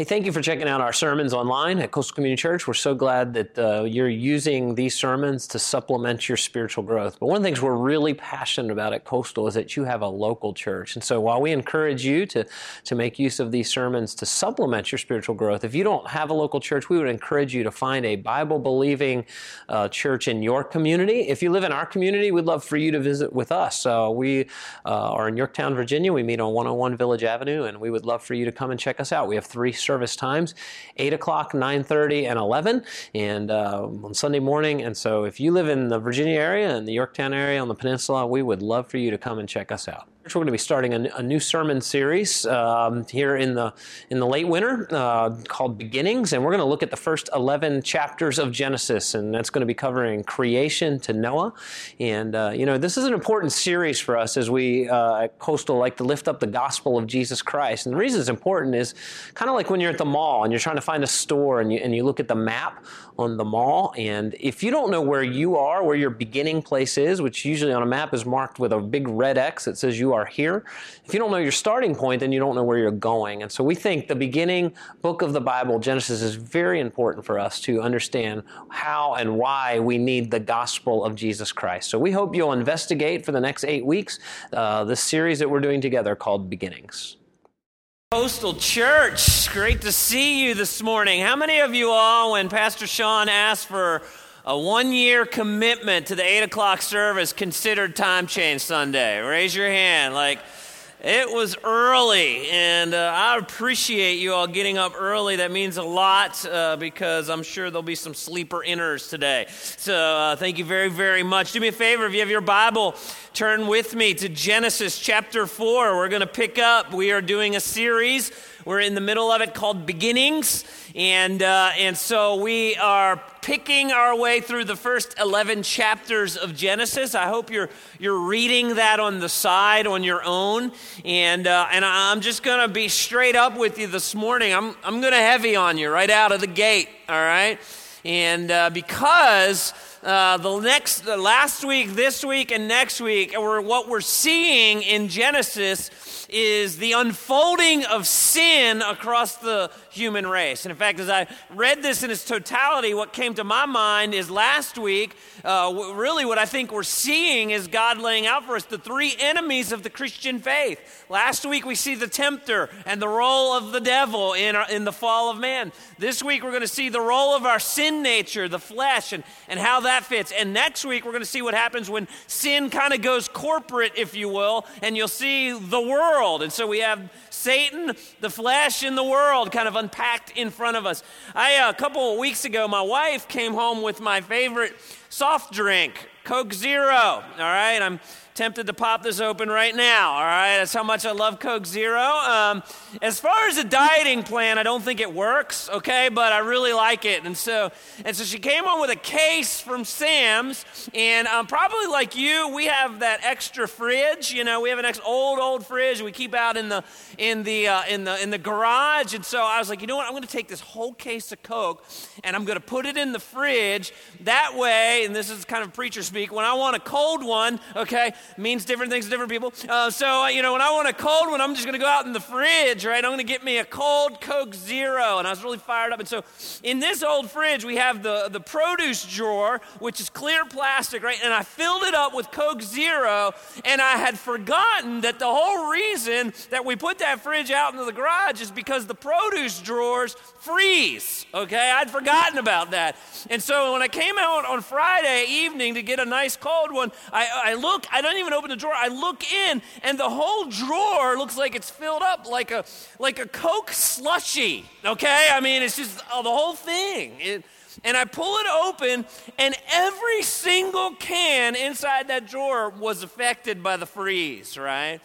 Hey, thank you for checking out our sermons online at Coastal Community Church. We're so glad that uh, you're using these sermons to supplement your spiritual growth. But one of the things we're really passionate about at Coastal is that you have a local church. And so while we encourage you to, to make use of these sermons to supplement your spiritual growth, if you don't have a local church, we would encourage you to find a Bible believing uh, church in your community. If you live in our community, we'd love for you to visit with us. Uh, we are in Yorktown, Virginia. We meet on 101 Village Avenue, and we would love for you to come and check us out. We have three service times 8 o'clock, 9.30, and 11, and uh, on Sunday morning. And so if you live in the Virginia area and the Yorktown area on the peninsula, we would love for you to come and check us out. We're going to be starting a, a new sermon series um, here in the in the late winter uh, called Beginnings, and we're going to look at the first eleven chapters of Genesis, and that's going to be covering creation to Noah. And uh, you know, this is an important series for us as we uh, at Coastal like to lift up the gospel of Jesus Christ. And the reason it's important is kind of like when you're at the mall and you're trying to find a store, and you and you look at the map on the mall, and if you don't know where you are, where your beginning place is, which usually on a map is marked with a big red X that says you are here. If you don't know your starting point, then you don't know where you're going. And so we think the beginning book of the Bible, Genesis, is very important for us to understand how and why we need the gospel of Jesus Christ. So we hope you'll investigate for the next eight weeks uh, series that we're doing together called Beginnings. Coastal Church, great to see you this morning. How many of you all, when Pastor Sean asked for a one year commitment to the 8 o'clock service, considered time change Sunday? Raise your hand. Like, it was early, and uh, I appreciate you all getting up early. That means a lot uh, because I'm sure there'll be some sleeper inners today. So, uh, thank you very, very much. Do me a favor if you have your Bible, turn with me to Genesis chapter 4. We're going to pick up. We are doing a series we're in the middle of it called Beginnings. And, uh, and so we are picking our way through the first 11 chapters of Genesis. I hope you're, you're reading that on the side on your own. And, uh, and I'm just going to be straight up with you this morning. I'm, I'm going to heavy on you right out of the gate, all right? And uh, because uh, the next, the last week, this week, and next week, we're, what we're seeing in Genesis is the unfolding of sin across the human race. And in fact, as I read this in its totality, what came to my mind is last week, uh, really what I think we're seeing is God laying out for us the three enemies of the Christian faith. Last week, we see the tempter and the role of the devil in, our, in the fall of man. This week, we're going to see the role of our sin nature, the flesh, and, and how that fits. And next week, we're going to see what happens when sin kind of goes corporate, if you will, and you'll see the world. And so we have Satan, the flesh, and the world kind of unpacked in front of us. I, uh, a couple of weeks ago, my wife came home with my favorite soft drink, Coke Zero. All right, I'm tempted to pop this open right now. All right, that's how much I love Coke Zero. Um, as far as a dieting plan, I don't think it works. Okay, but I really like it, and so and so she came on with a case from Sam's, and um, probably like you, we have that extra fridge. You know, we have an ex old old fridge we keep out in the in the uh, in the in the garage, and so I was like, you know what? I'm going to take this whole case of Coke, and I'm going to put it in the fridge. That way, and this is kind of preacher speak. When I want a cold one, okay, means different things to different people. Uh, so, you know, when I want a cold one, I'm just going to go out in the fridge, right? I'm going to get me a cold Coke Zero. And I was really fired up. And so, in this old fridge, we have the, the produce drawer, which is clear plastic, right? And I filled it up with Coke Zero. And I had forgotten that the whole reason that we put that fridge out into the garage is because the produce drawers freeze, okay? I'd forgotten about that. And so, when I came out on Friday evening to get a nice cold one, I, I look, I don't even open the drawer. I look in, and the whole drawer looks like it's filled up like a like a Coke slushy. Okay, I mean it's just oh, the whole thing. It, and I pull it open, and every single can inside that drawer was affected by the freeze. Right.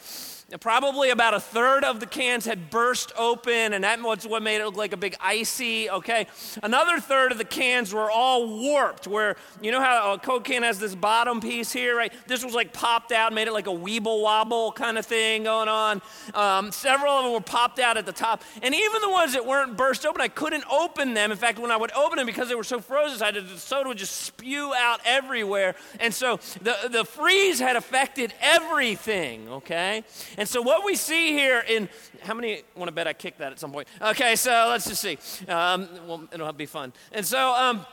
Probably about a third of the cans had burst open, and that was what made it look like a big icy. Okay, another third of the cans were all warped. Where you know how a Coke can has this bottom piece here, right? This was like popped out, made it like a weeble wobble kind of thing going on. Um, several of them were popped out at the top, and even the ones that weren't burst open, I couldn't open them. In fact, when I would open them because they were so frozen, I did, the soda would just spew out everywhere, and so the the freeze had affected everything. Okay. And And so, what we see here in how many want to bet I kick that at some point? Okay, so let's just see. Um, well, it'll be fun. And so, um,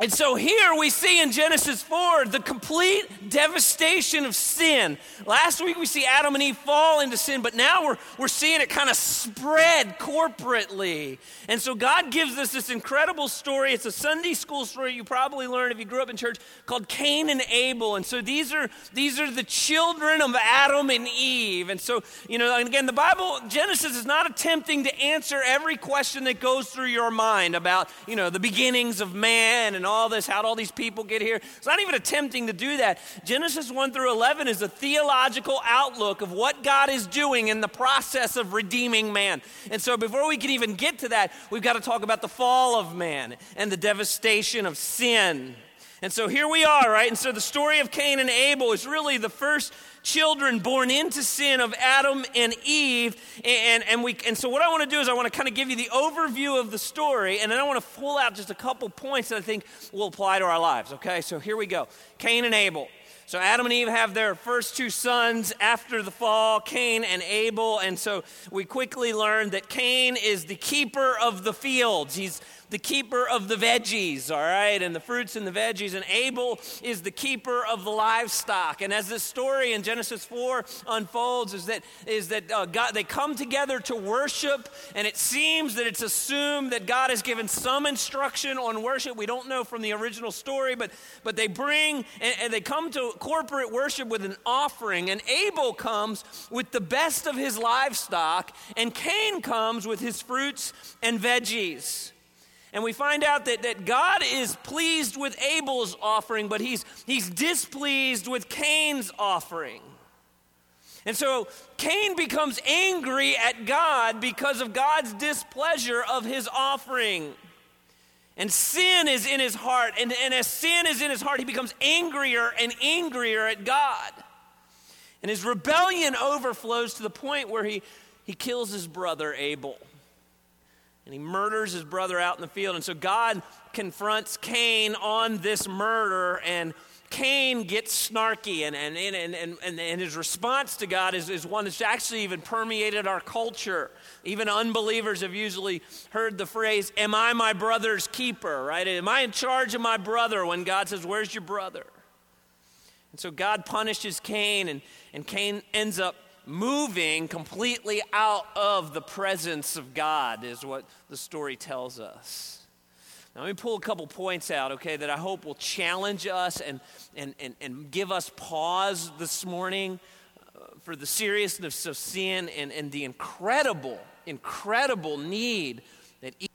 and so here we see in Genesis 4 the complete devastation of sin. Last week we see Adam and Eve fall into sin, but now we're, we're seeing it kind of spread corporately. And so God gives us this incredible story. It's a Sunday school story you probably learned if you grew up in church called Cain and Abel. And so these are these are the children of Adam and Eve. And so, you know, and again, the Bible, Genesis is not attempting to answer every question that goes through your mind about, you know, the beginnings of man and all this? How'd all these people get here? It's not even attempting to do that. Genesis 1 through 11 is a theological outlook of what God is doing in the process of redeeming man. And so before we can even get to that, we've got to talk about the fall of man and the devastation of sin. And so here we are, right? And so the story of Cain and Abel is really the first children born into sin of Adam and Eve. And, and, we, and so, what I want to do is, I want to kind of give you the overview of the story, and then I want to pull out just a couple points that I think will apply to our lives, okay? So, here we go Cain and Abel. So Adam and Eve have their first two sons after the fall, Cain and Abel. And so we quickly learn that Cain is the keeper of the fields. He's the keeper of the veggies, all right, and the fruits and the veggies. And Abel is the keeper of the livestock. And as this story in Genesis 4 unfolds, is that, is that uh, God, they come together to worship, and it seems that it's assumed that God has given some instruction on worship. We don't know from the original story, but, but they bring and, and they come to corporate worship with an offering. And Abel comes with the best of his livestock, and Cain comes with his fruits and veggies. And we find out that, that God is pleased with Abel's offering, but he's, he's displeased with Cain's offering. And so Cain becomes angry at God because of God's displeasure of his offering. And sin is in his heart. And, and as sin is in his heart, he becomes angrier and angrier at God. And his rebellion overflows to the point where he, he kills his brother Abel and he murders his brother out in the field. And so God confronts Cain on this murder, and Cain gets snarky, and, and, and, and, and, his response to God is, is one that's actually even permeated our culture. Even unbelievers have usually heard the phrase, Am I my brother's keeper? Right? Am I in charge of my brother? When God says, Where's your brother? And so God punishes Cain, and, and Cain ends up moving completely out of the presence of God, is what the story tells us. Now, let me pull a couple points out, okay, that I hope will challenge us and, and, and, and give us pause this morning uh, for the seriousness of sin and, and the incredible, incredible need that each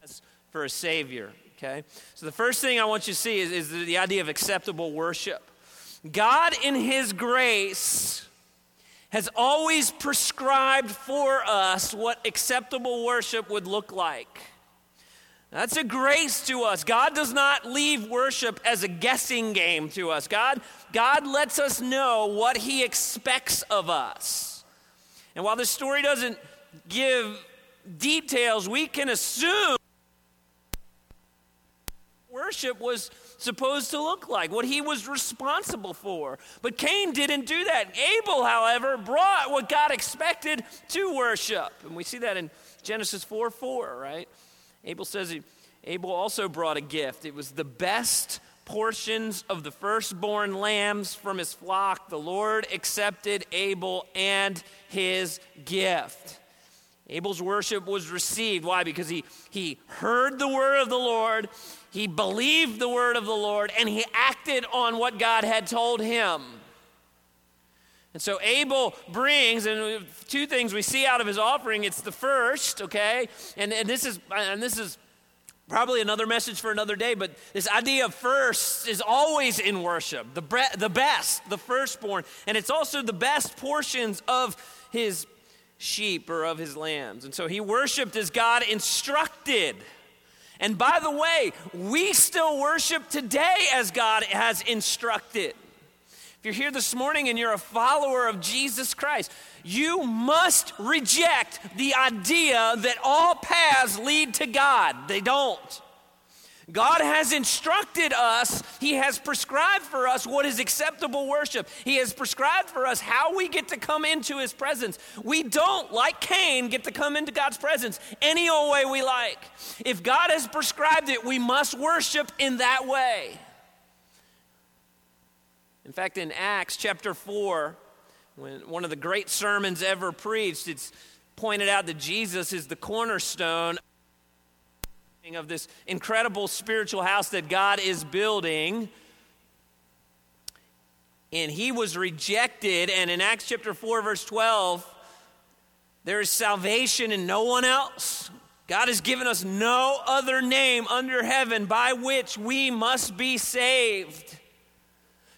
has for a Savior, okay? So, the first thing I want you to see is, is the idea of acceptable worship. God, in His grace, has always prescribed for us what acceptable worship would look like. That's a grace to us. God does not leave worship as a guessing game to us. God, God lets us know what He expects of us. And while this story doesn't give details, we can assume worship was supposed to look like, what he was responsible for. But Cain didn't do that. Abel, however, brought what God expected to worship. And we see that in Genesis 4 4, right? Abel says Abel also brought a gift. It was the best portions of the firstborn lambs from his flock. The Lord accepted Abel and his gift. Abel's worship was received. Why? Because he, he heard the word of the Lord, he believed the word of the Lord, and he acted on what God had told him. And so Abel brings, and two things we see out of his offering. It's the first, okay, and, and this is and this is probably another message for another day. But this idea of first is always in worship, the bre- the best, the firstborn, and it's also the best portions of his sheep or of his lambs. And so he worshiped as God instructed. And by the way, we still worship today as God has instructed. If you're here this morning and you're a follower of Jesus Christ, you must reject the idea that all paths lead to God. They don't. God has instructed us, He has prescribed for us what is acceptable worship. He has prescribed for us how we get to come into His presence. We don't, like Cain, get to come into God's presence any old way we like. If God has prescribed it, we must worship in that way. In fact, in Acts chapter 4, when one of the great sermons ever preached, it's pointed out that Jesus is the cornerstone of this incredible spiritual house that God is building. And he was rejected. And in Acts chapter 4, verse 12, there is salvation in no one else. God has given us no other name under heaven by which we must be saved.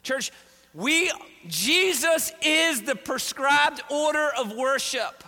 Church, we Jesus is the prescribed order of worship.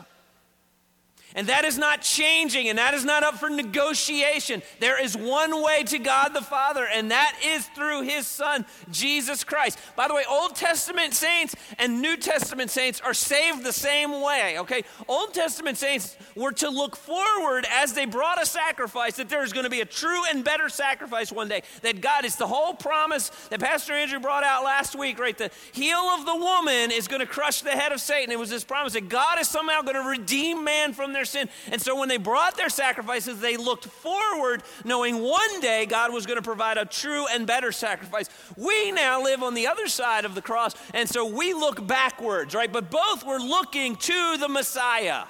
And that is not changing and that is not up for negotiation. There is one way to God the Father, and that is through His Son, Jesus Christ. By the way, Old Testament saints and New Testament saints are saved the same way, okay? Old Testament saints were to look forward as they brought a sacrifice that there is going to be a true and better sacrifice one day. That God is the whole promise that Pastor Andrew brought out last week, right? The heel of the woman is going to crush the head of Satan. It was this promise that God is somehow going to redeem man from their And so when they brought their sacrifices, they looked forward, knowing one day God was going to provide a true and better sacrifice. We now live on the other side of the cross, and so we look backwards, right? But both were looking to the Messiah.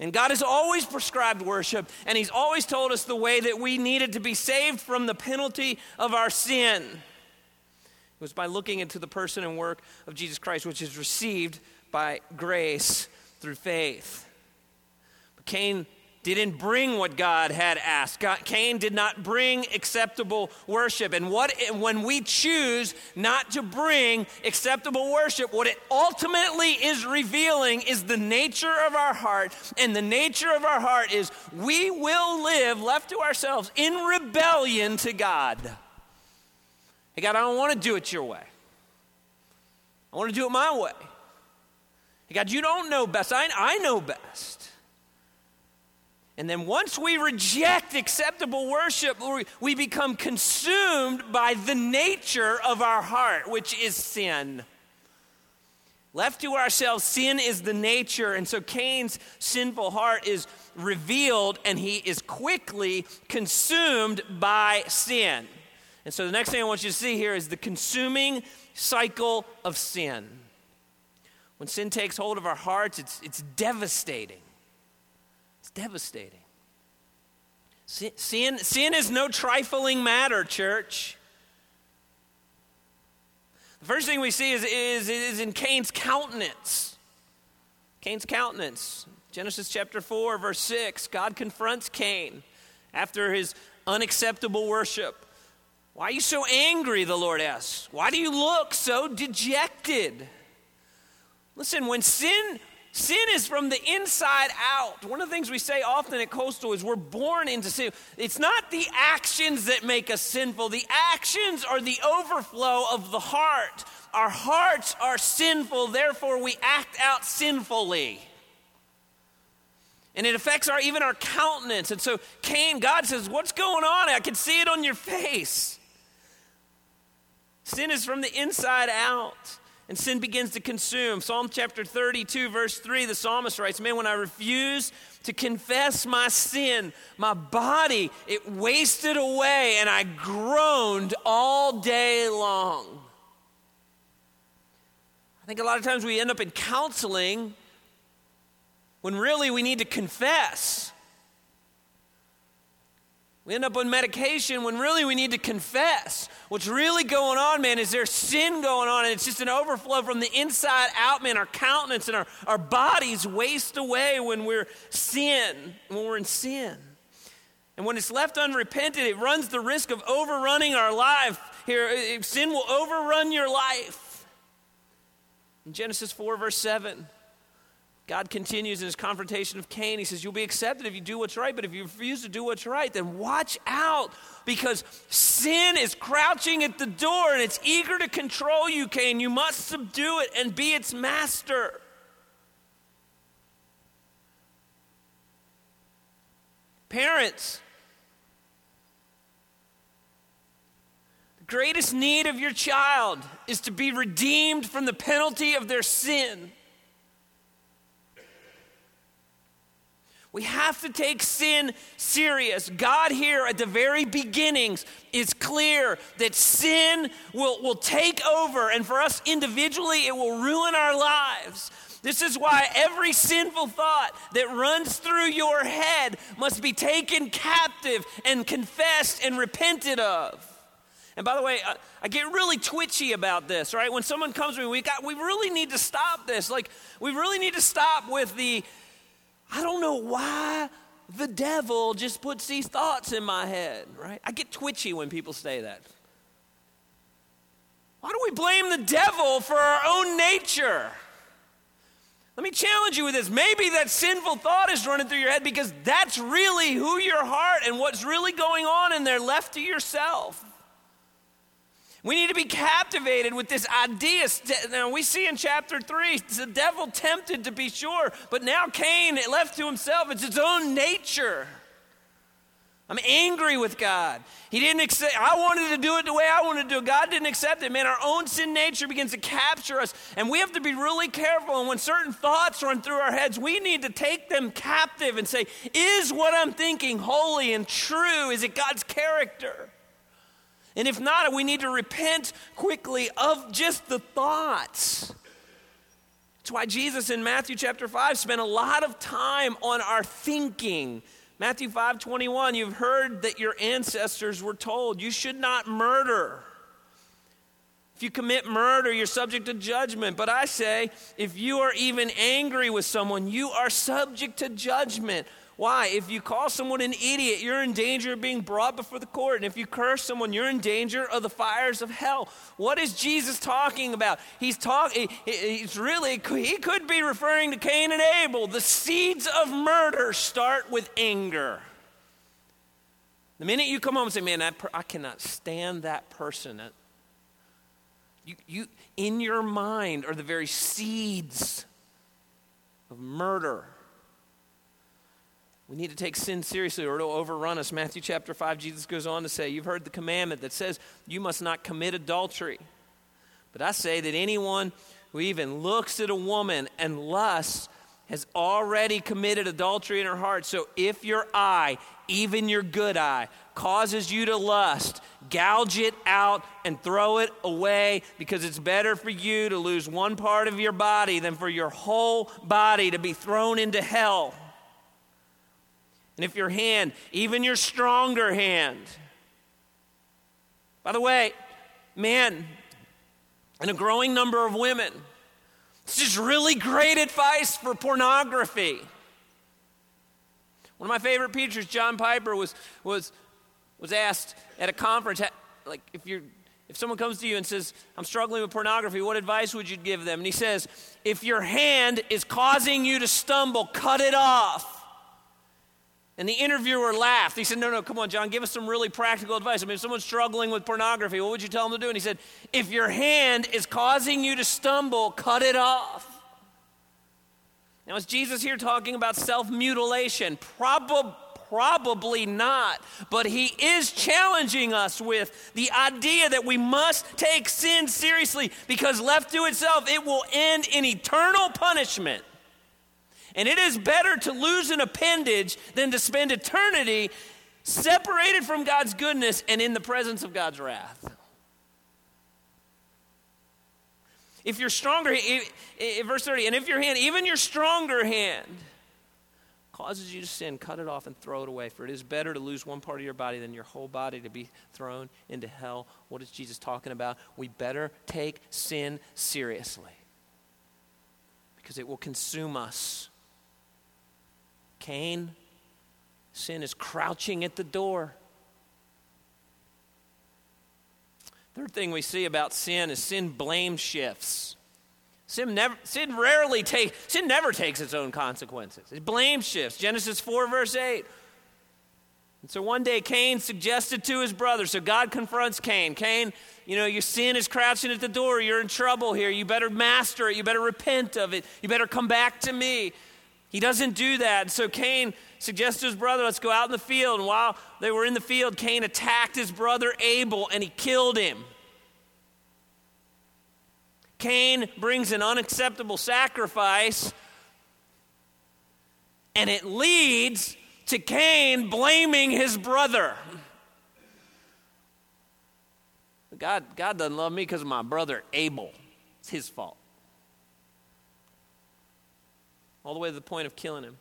And God has always prescribed worship, and He's always told us the way that we needed to be saved from the penalty of our sin. It was by looking into the person and work of Jesus Christ, which is received by grace through faith. Cain didn't bring what God had asked. God, Cain did not bring acceptable worship. And what when we choose not to bring acceptable worship, what it ultimately is revealing is the nature of our heart. And the nature of our heart is we will live left to ourselves in rebellion to God. Hey God, I don't want to do it your way. I want to do it my way. Hey God, you don't know best. I, I know best. And then once we reject acceptable worship, we become consumed by the nature of our heart, which is sin. Left to ourselves, sin is the nature. And so Cain's sinful heart is revealed and he is quickly consumed by sin. And so the next thing I want you to see here is the consuming cycle of sin. When sin takes hold of our hearts, it's, it's devastating. It's devastating. Sin, sin, is no trifling matter, church. The first thing we see is, is, is in Cain's countenance. Cain's countenance. Genesis chapter 4, verse 6. God confronts Cain after his unacceptable worship. Why are you so angry? The Lord asks. Why do you look so dejected? Listen, when sin Sin is from the inside out. One of the things we say often at Coastal is we're born into sin. It's not the actions that make us sinful, the actions are the overflow of the heart. Our hearts are sinful, therefore we act out sinfully. And it affects our even our countenance. And so Cain, God says, What's going on? I can see it on your face. Sin is from the inside out and sin begins to consume. Psalm chapter 32, verse 3, the psalmist writes, Man, when I refused to confess my sin, my body, it wasted away, and I groaned all day long. I think a lot of times we end up in counseling when really we need to confess. We end up on medication when really we need to confess. What's really going on, man, is there's sin going on, and it's just an overflow from the inside out, man. Our countenance and our, our bodies waste away when we're sin, when we're in sin. And when it's left unrepented, it runs the risk of overrunning our life. Here, sin will overrun your life. In Genesis 4, verse 7. God continues in his confrontation of Cain. He says, You'll be accepted if you do what's right, but if you refuse to do what's right, then watch out because sin is crouching at the door and it's eager to control you, Cain. You must subdue it and be its master. Parents, the greatest need of your child is to be redeemed from the penalty of their sin. We have to take sin serious. God, here at the very beginnings, is clear that sin will, will take over, and for us individually, it will ruin our lives. This is why every sinful thought that runs through your head must be taken captive and confessed and repented of. And by the way, I, I, get really twitchy about this, right? When someone comes to me, we got we really need to stop this. Like we really need to stop with the I don't know why the devil just puts these thoughts in my head, right? I get twitchy when people say that. Why do we blame the devil for our own nature? Let me challenge you with this. Maybe that sinful thought is running through your head because that's really who your heart and what's really going on in there left to yourself. We need to be captivated with this idea. Now, we see in chapter 3, the devil tempted to be sure, but now Cain, left to himself, it's his own nature. I'm angry with God. He didn't accept, I wanted to do it the way I wanted to do it. God didn't accept it. Man, our own sin nature begins to capture us, and we have to be really careful. And when certain thoughts run through our heads, we need to take them captive and say, Is what I'm thinking holy and true? Is it God's character? And if not, we need to repent quickly of just the thoughts. That's why Jesus in Matthew chapter 5 spent a lot of time on our thinking. Matthew 5 21, you've heard that your ancestors were told, you should not murder. If you commit murder, you're subject to judgment. But I say, if you are even angry with someone, you are subject to judgment. Why? If you call someone an idiot, you're in danger of being brought before the court. And if you curse someone, you're in danger of the fires of hell. What is Jesus talking about? He's talking, he's really, he could be referring to Cain and Abel. The seeds of murder start with anger. The minute you come home and say, man, per- I cannot stand that person. You, you, in your mind are the very seeds of murder. We need to take sin seriously or it'll overrun us. Matthew chapter 5, Jesus goes on to say, You've heard the commandment that says you must not commit adultery. But I say that anyone who even looks at a woman and lusts has already committed adultery in her heart. So if your eye, even your good eye, causes you to lust, gouge it out and throw it away because it's better for you to lose one part of your body than for your whole body to be thrown into hell. And if your hand, even your stronger hand, by the way, man, and a growing number of women, this is really great advice for pornography. One of my favorite preachers, John Piper, was, was, was asked at a conference, like, if you're if someone comes to you and says, I'm struggling with pornography, what advice would you give them? And he says, If your hand is causing you to stumble, cut it off. And the interviewer laughed. He said, No, no, come on, John, give us some really practical advice. I mean, if someone's struggling with pornography, what would you tell them to do? And he said, If your hand is causing you to stumble, cut it off. Now, is Jesus here talking about self mutilation? Probably. Probably not. But he is challenging us with the idea that we must take sin seriously because left to itself, it will end in eternal punishment. And it is better to lose an appendage than to spend eternity separated from God's goodness and in the presence of God's wrath. If you're stronger, verse 30, and if your hand, even your stronger hand, causes you to sin, cut it off and throw it away. For it is better to lose one part of your body than your whole body to be thrown into hell. What is Jesus talking about? We better take sin seriously because it will consume us. Cain, sin is crouching at the door. Third thing we see about sin is sin blame shifts. Sin never, sin rarely take, sin never takes its own consequences. It blame shifts. Genesis 4, verse 8. And so one day Cain suggested to his brother, so God confronts Cain. Cain, you know, your sin is crouching at the door. You're in trouble here. You better master it. You better repent of it. You better come back to me. He doesn't do that. So Cain suggests to his brother, let's go out in the field. And while they were in the field, Cain attacked his brother Abel and he killed him. Cain brings an unacceptable sacrifice, and it leads to Cain blaming his brother. God, God doesn't love me because of my brother Abel. It's his fault. All the way to the point of killing him.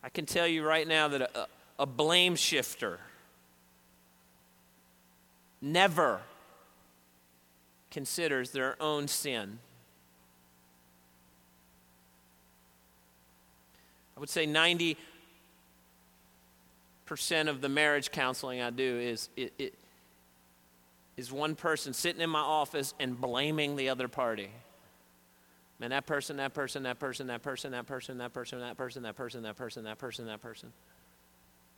I can tell you right now that a, a blame shifter never considers their own sin. I would say 90% of the marriage counseling I do is, it, it, is one person sitting in my office and blaming the other party. Man, that person, that person, that person, that person, that person, that person, that person, that person, that person, that person, that person.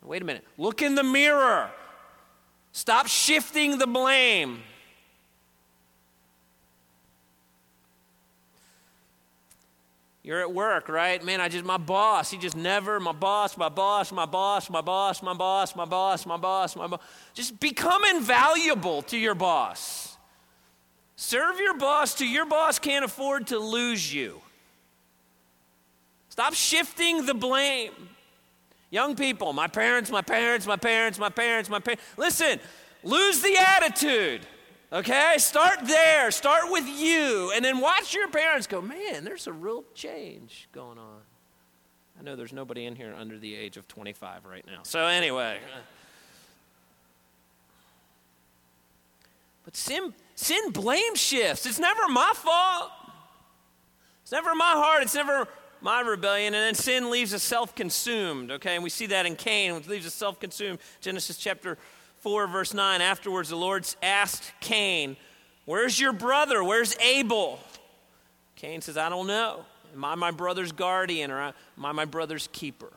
Wait a minute. Look in the mirror. Stop shifting the blame. You're at work, right? Man, I just, my boss, he just never, my boss, my boss, my boss, my boss, my boss, my boss, my boss, my boss. Just become invaluable to your boss. Serve your boss till your boss can't afford to lose you. Stop shifting the blame. Young people, my parents, my parents, my parents, my parents, my parents. Listen, lose the attitude. Okay? Start there. Start with you. And then watch your parents go, man, there's a real change going on. I know there's nobody in here under the age of 25 right now. So, anyway. But sin, sin blame shifts. It's never my fault. It's never my heart. It's never my rebellion, and then sin leaves us self consumed, okay? And we see that in Cain, which leaves us self consumed. Genesis chapter 4, verse 9. Afterwards, the Lord asked Cain, Where's your brother? Where's Abel? Cain says, I don't know. Am I my brother's guardian or am I my brother's keeper?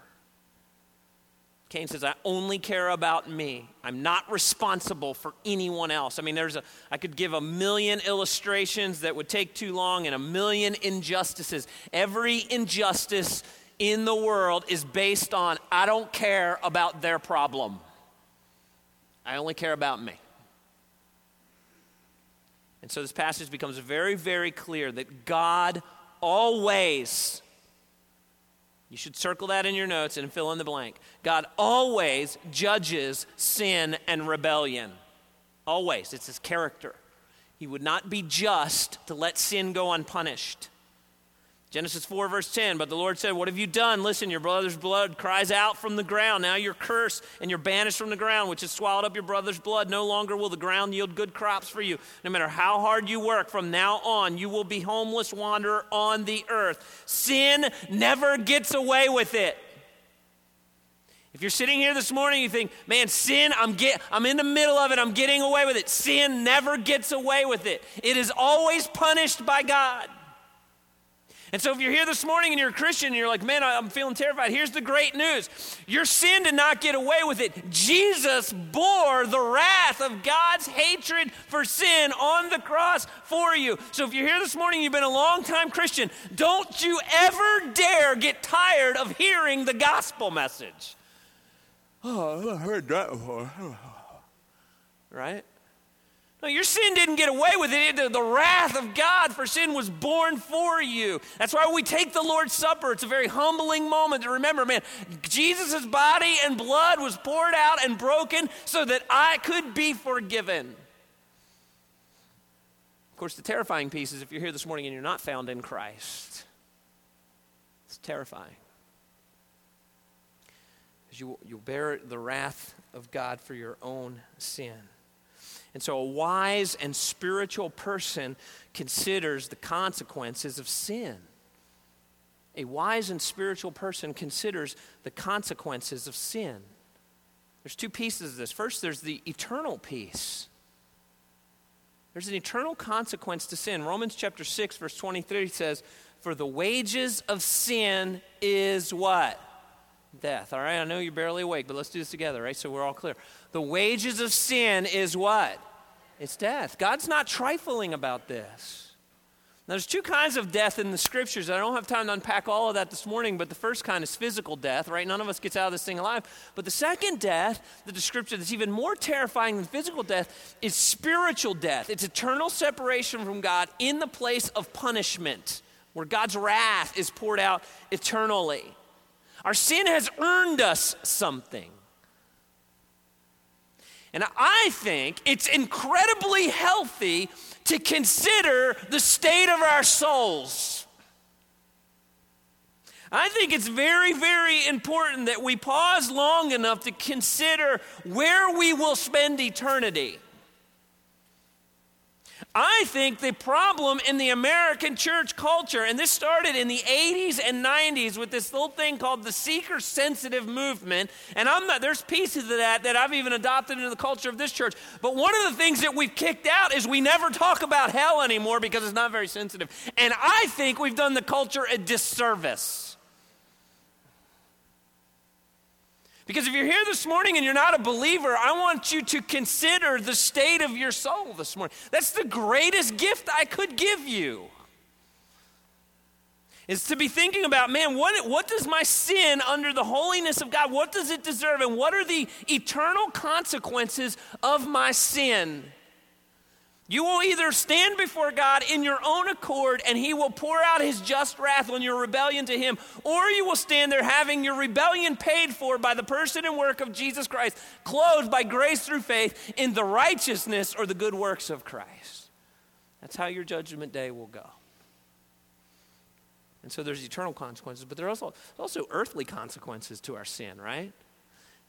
Cain says, I only care about me. I'm not responsible for anyone else. I mean, there's a, I could give a million illustrations that would take too long and a million injustices. Every injustice in the world is based on, I don't care about their problem. I only care about me. And so this passage becomes very, very clear that God always you should circle that in your notes and fill in the blank. God always judges sin and rebellion. Always. It's his character. He would not be just to let sin go unpunished. Genesis 4, verse 10. But the Lord said, What have you done? Listen, your brother's blood cries out from the ground. Now you're cursed and you're banished from the ground, which has swallowed up your brother's blood. No longer will the ground yield good crops for you. No matter how hard you work, from now on, you will be homeless wanderer on the earth. Sin never gets away with it. If you're sitting here this morning, you think, man, sin, I'm, get, I'm in the middle of it, I'm getting away with it. Sin never gets away with it, it is always punished by God. And so, if you're here this morning and you're a Christian and you're like, man, I'm feeling terrified, here's the great news your sin did not get away with it. Jesus bore the wrath of God's hatred for sin on the cross for you. So, if you're here this morning, you've been a long time Christian, don't you ever dare get tired of hearing the gospel message. Oh, I heard that before. Right? No, your sin didn't get away with it. The, wrath of God for sin was born for you. That's why we take the Lord's Supper. It's a very humbling moment to remember, man, Jesus' body and blood was poured out and broken so that I could be forgiven. Of course, the terrifying piece is if you're here this morning and you're not found in Christ, it's terrifying. Because you, you'll bear the wrath of God for your own sin. And so a wise and spiritual person considers the consequences of sin. A wise and spiritual person considers the consequences of sin. There's two pieces of this. First, there's the eternal piece. There's an eternal consequence to sin. Romans chapter 6, verse 23 says, For the wages of sin is what? Death. All right, I know you're barely awake, but let's do this together, right? So we're all clear. The wages of sin is what? It's death. God's not trifling about this. Now, there's two kinds of death in the scriptures. I don't have time to unpack all of that this morning, but the first kind is physical death, right? None of us gets out of this thing alive. But the second death, the description that's even more terrifying than physical death, is spiritual death. It's eternal separation from God in the place of punishment, where God's wrath is poured out eternally. Our sin has earned us something. And I think it's incredibly healthy to consider the state of our souls. I think it's very, very important that we pause long enough to consider where we will spend eternity. I think the problem in the American church culture, and this started in the 80s and 90s with this little thing called the seeker sensitive movement, and I'm not, there's pieces of that that I've even adopted into the culture of this church. But one of the things that we've kicked out is we never talk about hell anymore because it's not very sensitive. And I think we've done the culture a disservice. Because if you're here this morning and you're not a believer, I want you to consider the state of your soul this morning. That's the greatest gift I could give you. Is to be thinking about, man, what, what does my sin under the holiness of God, what does it deserve? And what are the eternal consequences of my sin? You will either stand before God in your own accord and He will pour out His just wrath on your rebellion to Him, or you will stand there having your rebellion paid for by the person and work of Jesus Christ, clothed by grace through faith in the righteousness or the good works of Christ. That's how your judgment day will go. And so there's eternal consequences, but there are also, also earthly consequences to our sin, right?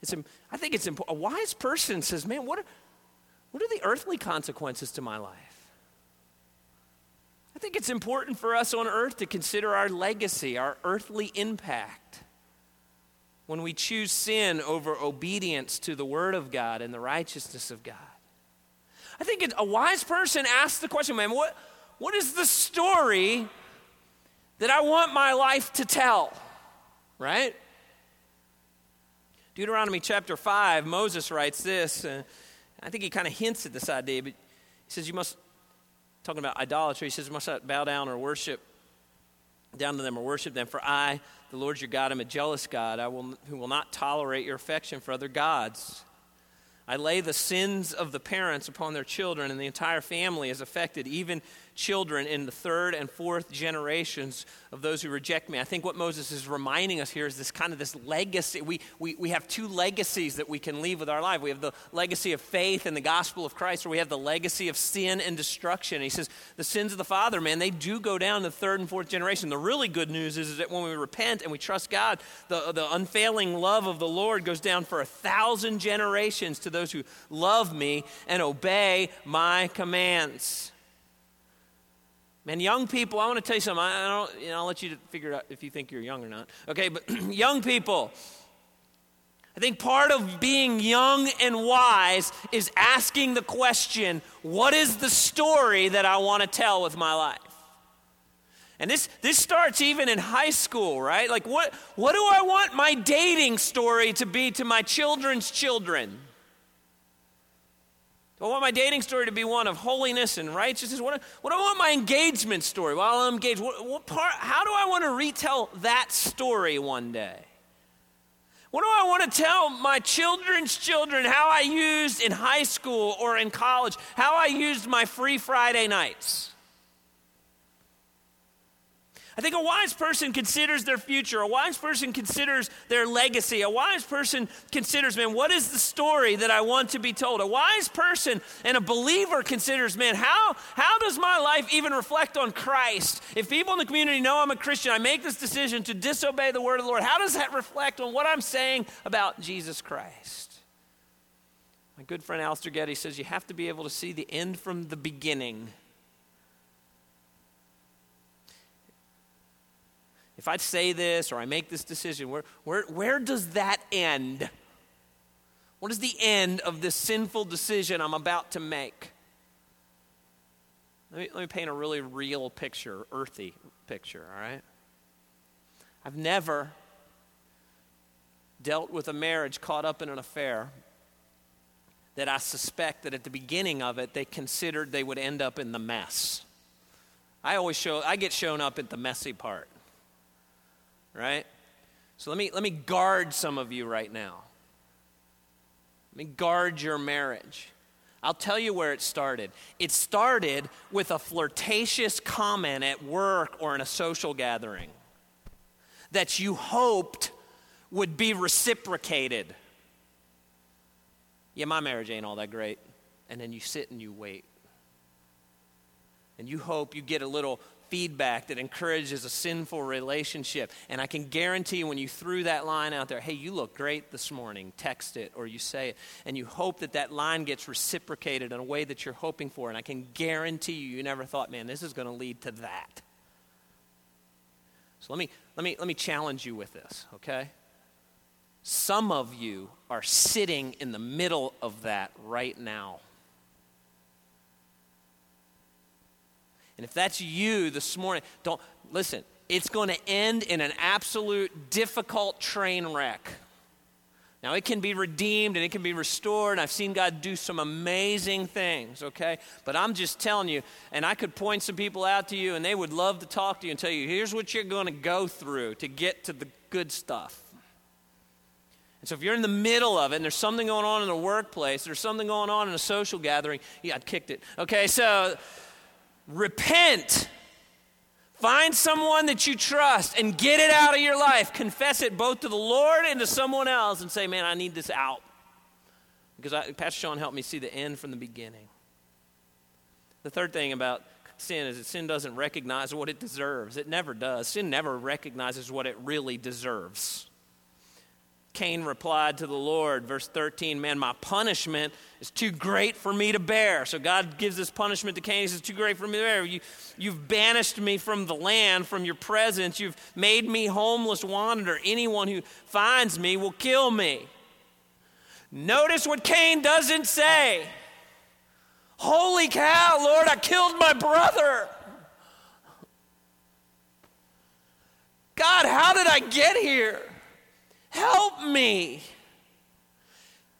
It's, I think it's important. A wise person says, man, what are, what are the earthly consequences to my life? I think it's important for us on earth to consider our legacy, our earthly impact. When we choose sin over obedience to the Word of God and the righteousness of God. I think a wise person asks the question, man, what, what is the story that I want my life to tell? Right? Deuteronomy chapter 5, Moses writes this. Uh, I think he kind of hints at this idea, but he says you must, talking about idolatry, he says you must not bow down or worship down to them or worship them. For I, the Lord your God, am a jealous God, I will, who will not tolerate your affection for other gods. I lay the sins of the parents upon their children, and the entire family is affected, even children in the third and fourth generations of those who reject me. I think what Moses is reminding us here is this kind of this legacy. We, we, we have two legacies that we can leave with our life. We have the legacy of faith and the gospel of Christ, or we have the legacy of sin and destruction. And he says, the sins of the father, man, they do go down the third and fourth generation. The really good news is, is that when we repent and we trust God, the, the unfailing love of the Lord goes down for a thousand generations to those who love me and obey my commands. Man, young people, I want to tell you something. I don't, you know, I'll let you figure out if you think you're young or not. Okay, but young people, I think part of being young and wise is asking the question what is the story that I want to tell with my life? And this, this starts even in high school, right? Like, what, what do I want my dating story to be to my children's children? I want my dating story to be one of holiness and righteousness? What, what do I want my engagement story while I'm engaged? What, what part, how do I want to retell that story one day? What do I want to tell my children's children how I used in high school or in college, how I used my free Friday nights? I think a wise person considers their future. A wise person considers their legacy. A wise person considers, man, what is the story that I want to be told? A wise person and a believer considers, man, how, how does my life even reflect on Christ? If people in the community know I'm a Christian, I make this decision to disobey the word of the Lord, how does that reflect on what I'm saying about Jesus Christ? My good friend Alistair Getty says you have to be able to see the end from the beginning. If I say this or I make this decision, where, where, where does that end? What is the end of this sinful decision I'm about to make? Let me, let me paint a really real picture, earthy picture, all right? I've never dealt with a marriage caught up in an affair that I suspect that at the beginning of it they considered they would end up in the mess. I always show, I get shown up at the messy part, right? So let me, let me guard some of you right now. Let me guard your marriage. I'll tell you where it started. It started with a flirtatious comment at work or in a social gathering that you hoped would be reciprocated. Yeah, my marriage ain't all that great. And then you sit and you wait. And you hope you get a little feedback that encourages a sinful relationship. And I can guarantee when you threw that line out there, hey, you look great this morning, text it or you say it, and you hope that that line gets reciprocated in a way that you're hoping for. And I can guarantee you, you never thought, man, this is going to lead to that. So let me, let, me, let me challenge you with this, okay? Some of you are sitting in the middle of that right now. And if that's you this morning, don't listen, it's going to end in an absolute difficult train wreck. Now, it can be redeemed and it can be restored. And I've seen God do some amazing things, okay? But I'm just telling you, and I could point some people out to you and they would love to talk to you and tell you, here's what you're going to go through to get to the good stuff. And so if you're in the middle of it and there's something going on in the workplace, there's something going on in a social gathering, yeah, I kicked it. Okay, so repent. Find someone that you trust and get it out of your life. Confess it both to the Lord and to someone else and say, man, I need this out. Because I, Pastor Sean helped me see the end from the beginning. The third thing about sin is that sin doesn't recognize what it deserves. It never does. Sin never recognizes what it really deserves. Cain replied to the Lord, verse 13, Man, my punishment is too great for me to bear. So God gives this punishment to Cain. He says, Too great for me to bear. You, you've banished me from the land, from your presence. You've made me homeless wanderer. Anyone who finds me will kill me. Notice what Cain doesn't say. Holy cow, Lord, I killed my brother. God, how did I get here? Help me.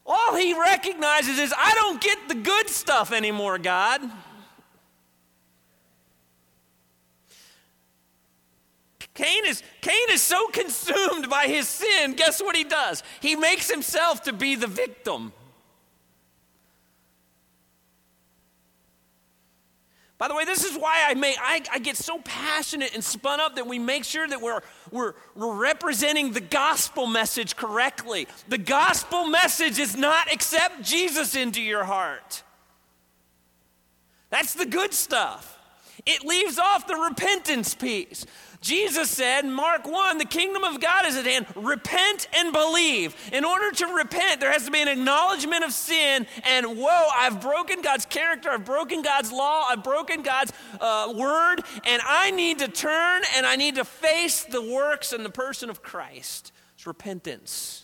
All he recognizes is, I don't get the good stuff anymore, God. Cain is, Cain is so consumed by his sin, guess what he does? He makes himself to be the victim. By the way, this is why I, may, I, I, get so passionate and spun up that we make sure that we're, we're, we're representing the gospel message correctly. The gospel message is not accept Jesus into your heart. That's the good stuff. It leaves off the repentance piece. Jesus said, Mark 1, the kingdom of God is at hand. Repent and believe. In order to repent, there has to be an acknowledgement of sin and, whoa, I've broken God's character, I've broken God's law, I've broken God's uh, word, and I need to turn and I need to face the works and the person of Christ. It's repentance.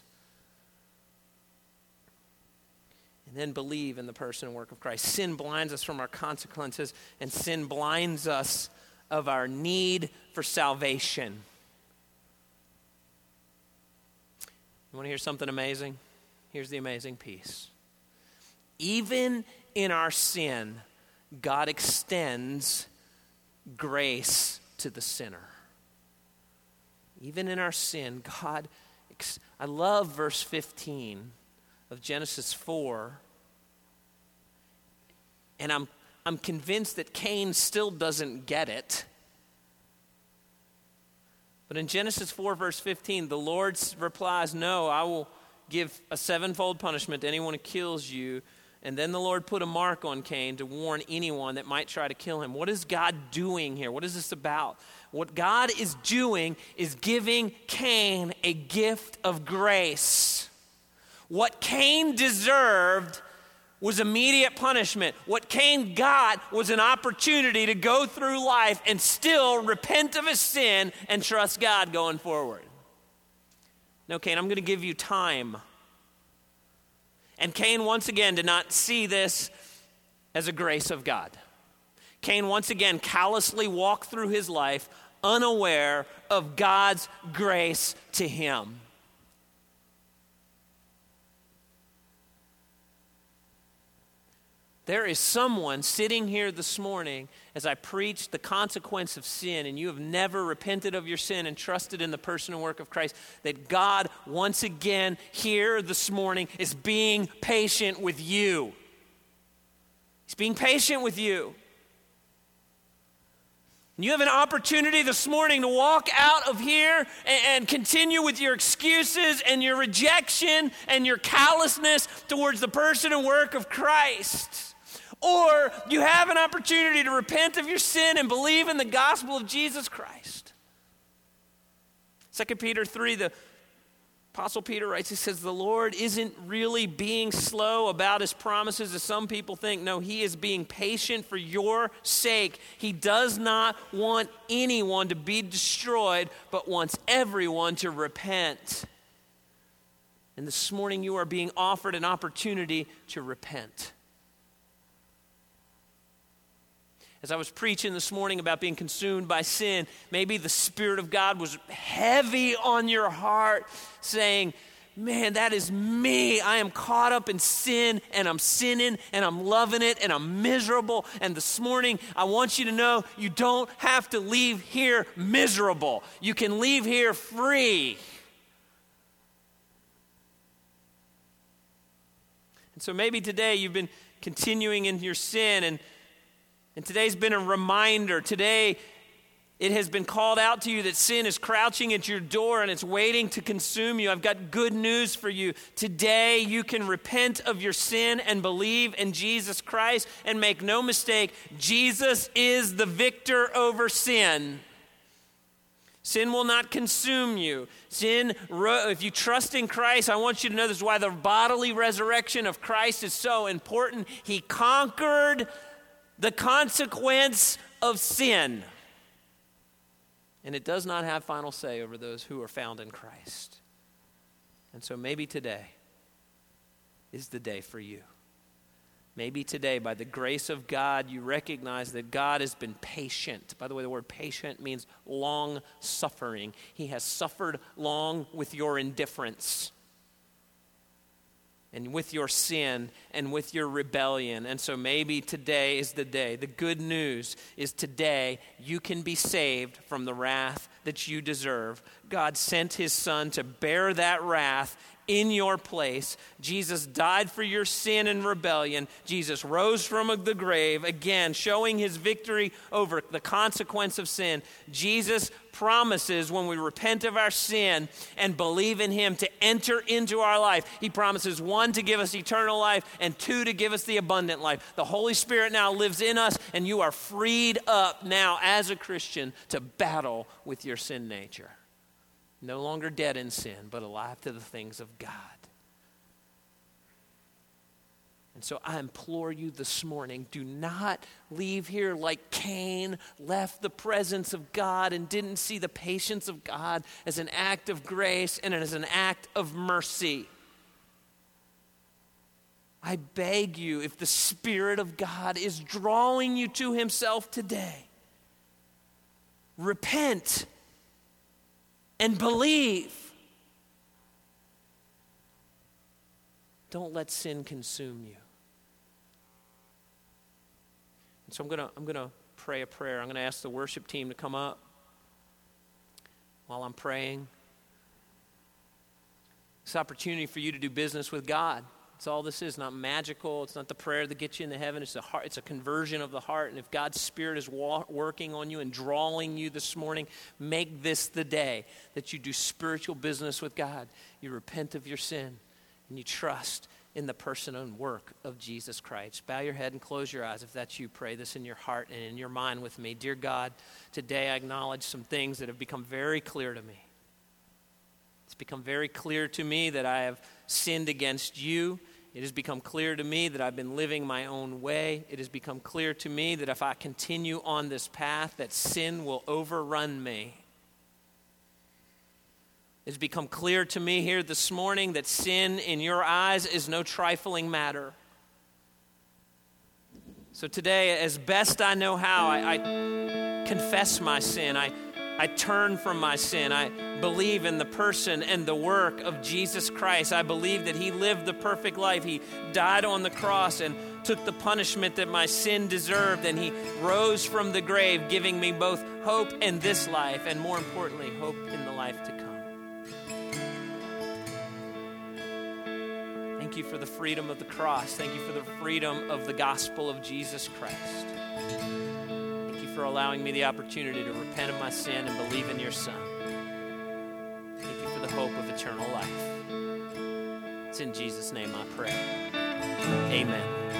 And then believe in the person and work of Christ. Sin blinds us from our consequences, and sin blinds us of our need for salvation. You want to hear something amazing? Here's the amazing piece. Even in our sin, God extends grace to the sinner. Even in our sin, God, I love verse 15 of Genesis 4. And I'm I'm convinced that Cain still doesn't get it. But in Genesis 4, verse 15, the Lord replies, No, I will give a sevenfold punishment to anyone who kills you. And then the Lord put a mark on Cain to warn anyone that might try to kill him. What is God doing here? What is this about? What God is doing is giving Cain a gift of grace. What Cain deserved was immediate punishment. What Cain got was an opportunity to go through life and still repent of his sin and trust God going forward. No, Cain, I'm going to give you time. And Cain once again did not see this as a grace of God. Cain once again callously walked through his life unaware of God's grace to him. There is someone sitting here this morning as I preach the consequence of sin, and you have never repented of your sin and trusted in the person and work of Christ, that God, once again, here this morning, is being patient with you. He's being patient with you. You have an opportunity this morning to walk out of here and, and, continue with your excuses and your rejection and your callousness towards the person and work of Christ. Or you have an opportunity to repent of your sin and believe in the gospel of Jesus Christ. 2 Peter 3, the Apostle Peter writes, he says, The Lord isn't really being slow about his promises as some people think. No, he is being patient for your sake. He does not want anyone to be destroyed, but wants everyone to repent. And this morning you are being offered an opportunity to repent. As I was preaching this morning about being consumed by sin, maybe the Spirit of God was heavy on your heart, saying, Man, that is me. I am caught up in sin and I'm sinning and I'm loving it and I'm miserable. And this morning, I want you to know you don't have to leave here miserable. You can leave here free. And so maybe today you've been continuing in your sin and and today's been a reminder. Today, it has been called out to you that sin is crouching at your door and it's waiting to consume you. I've got good news for you. Today, you can repent of your sin and believe in Jesus Christ. And make no mistake, Jesus is the victor over sin. Sin will not consume you. Sin, if you trust in Christ, I want you to know this is why the bodily resurrection of Christ is so important. He conquered the consequence of sin. And it does not have final say over those who are found in Christ. And so maybe today is the day for you. Maybe today, by the grace of God, you recognize that God has been patient. By the way, the word patient means long suffering. He has suffered long with your indifference and with your sin and with your rebellion. And so maybe today is the day. The good news is today you can be saved from the wrath that you deserve. God sent his son to bear that wrath in your place. Jesus died for your sin and rebellion. Jesus rose from the grave, again, showing his victory over the consequence of sin. Jesus promises when we repent of our sin and believe in him to enter into our life. He promises one, to give us eternal life, and two, to give us the abundant life. The Holy Spirit now lives in us, and you are freed up now as a Christian to battle with your sin nature no longer dead in sin, but alive to the things of God. And so I implore you this morning do not leave here like Cain left the presence of God and didn't see the patience of God as an act of grace and as an act of mercy. I beg you, if the Spirit of God is drawing you to Himself today, repent and believe. Don't let sin consume you. And so I'm going to I'm going to pray a prayer. I'm going to ask the worship team to come up while I'm praying. This opportunity for you to do business with God. That's all this is. Not magical. It's not the prayer that gets you into heaven. It's a heart. It's a conversion of the heart. And if God's Spirit is wa- working on you and drawing you this morning, make this the day that you do spiritual business with God. You repent of your sin and you trust in the person and work of Jesus Christ. Bow your head and close your eyes if that's you. Pray this in your heart and in your mind with me. Dear God, today I acknowledge some things that have become very clear to me. It's become very clear to me that I have sinned against you it has become clear to me that I've been living my own way. It has become clear to me that if I continue on this path, that sin will overrun me. It's become clear to me here this morning that sin in your eyes is no trifling matter. So today, as best I know how, I, I confess my sin. I I turn from my sin. I believe in the person and the work of Jesus Christ. I believe that He lived the perfect life. He died on the cross and took the punishment that my sin deserved, and he rose from the grave, giving me both hope in this life and, more importantly, hope in the life to come. Thank you for the freedom of the cross. Thank you for the freedom of the gospel of Jesus Christ. For allowing me the opportunity to repent of my sin and believe in your Son. Thank you for the hope of eternal life. It's in Jesus' name I pray. Amen.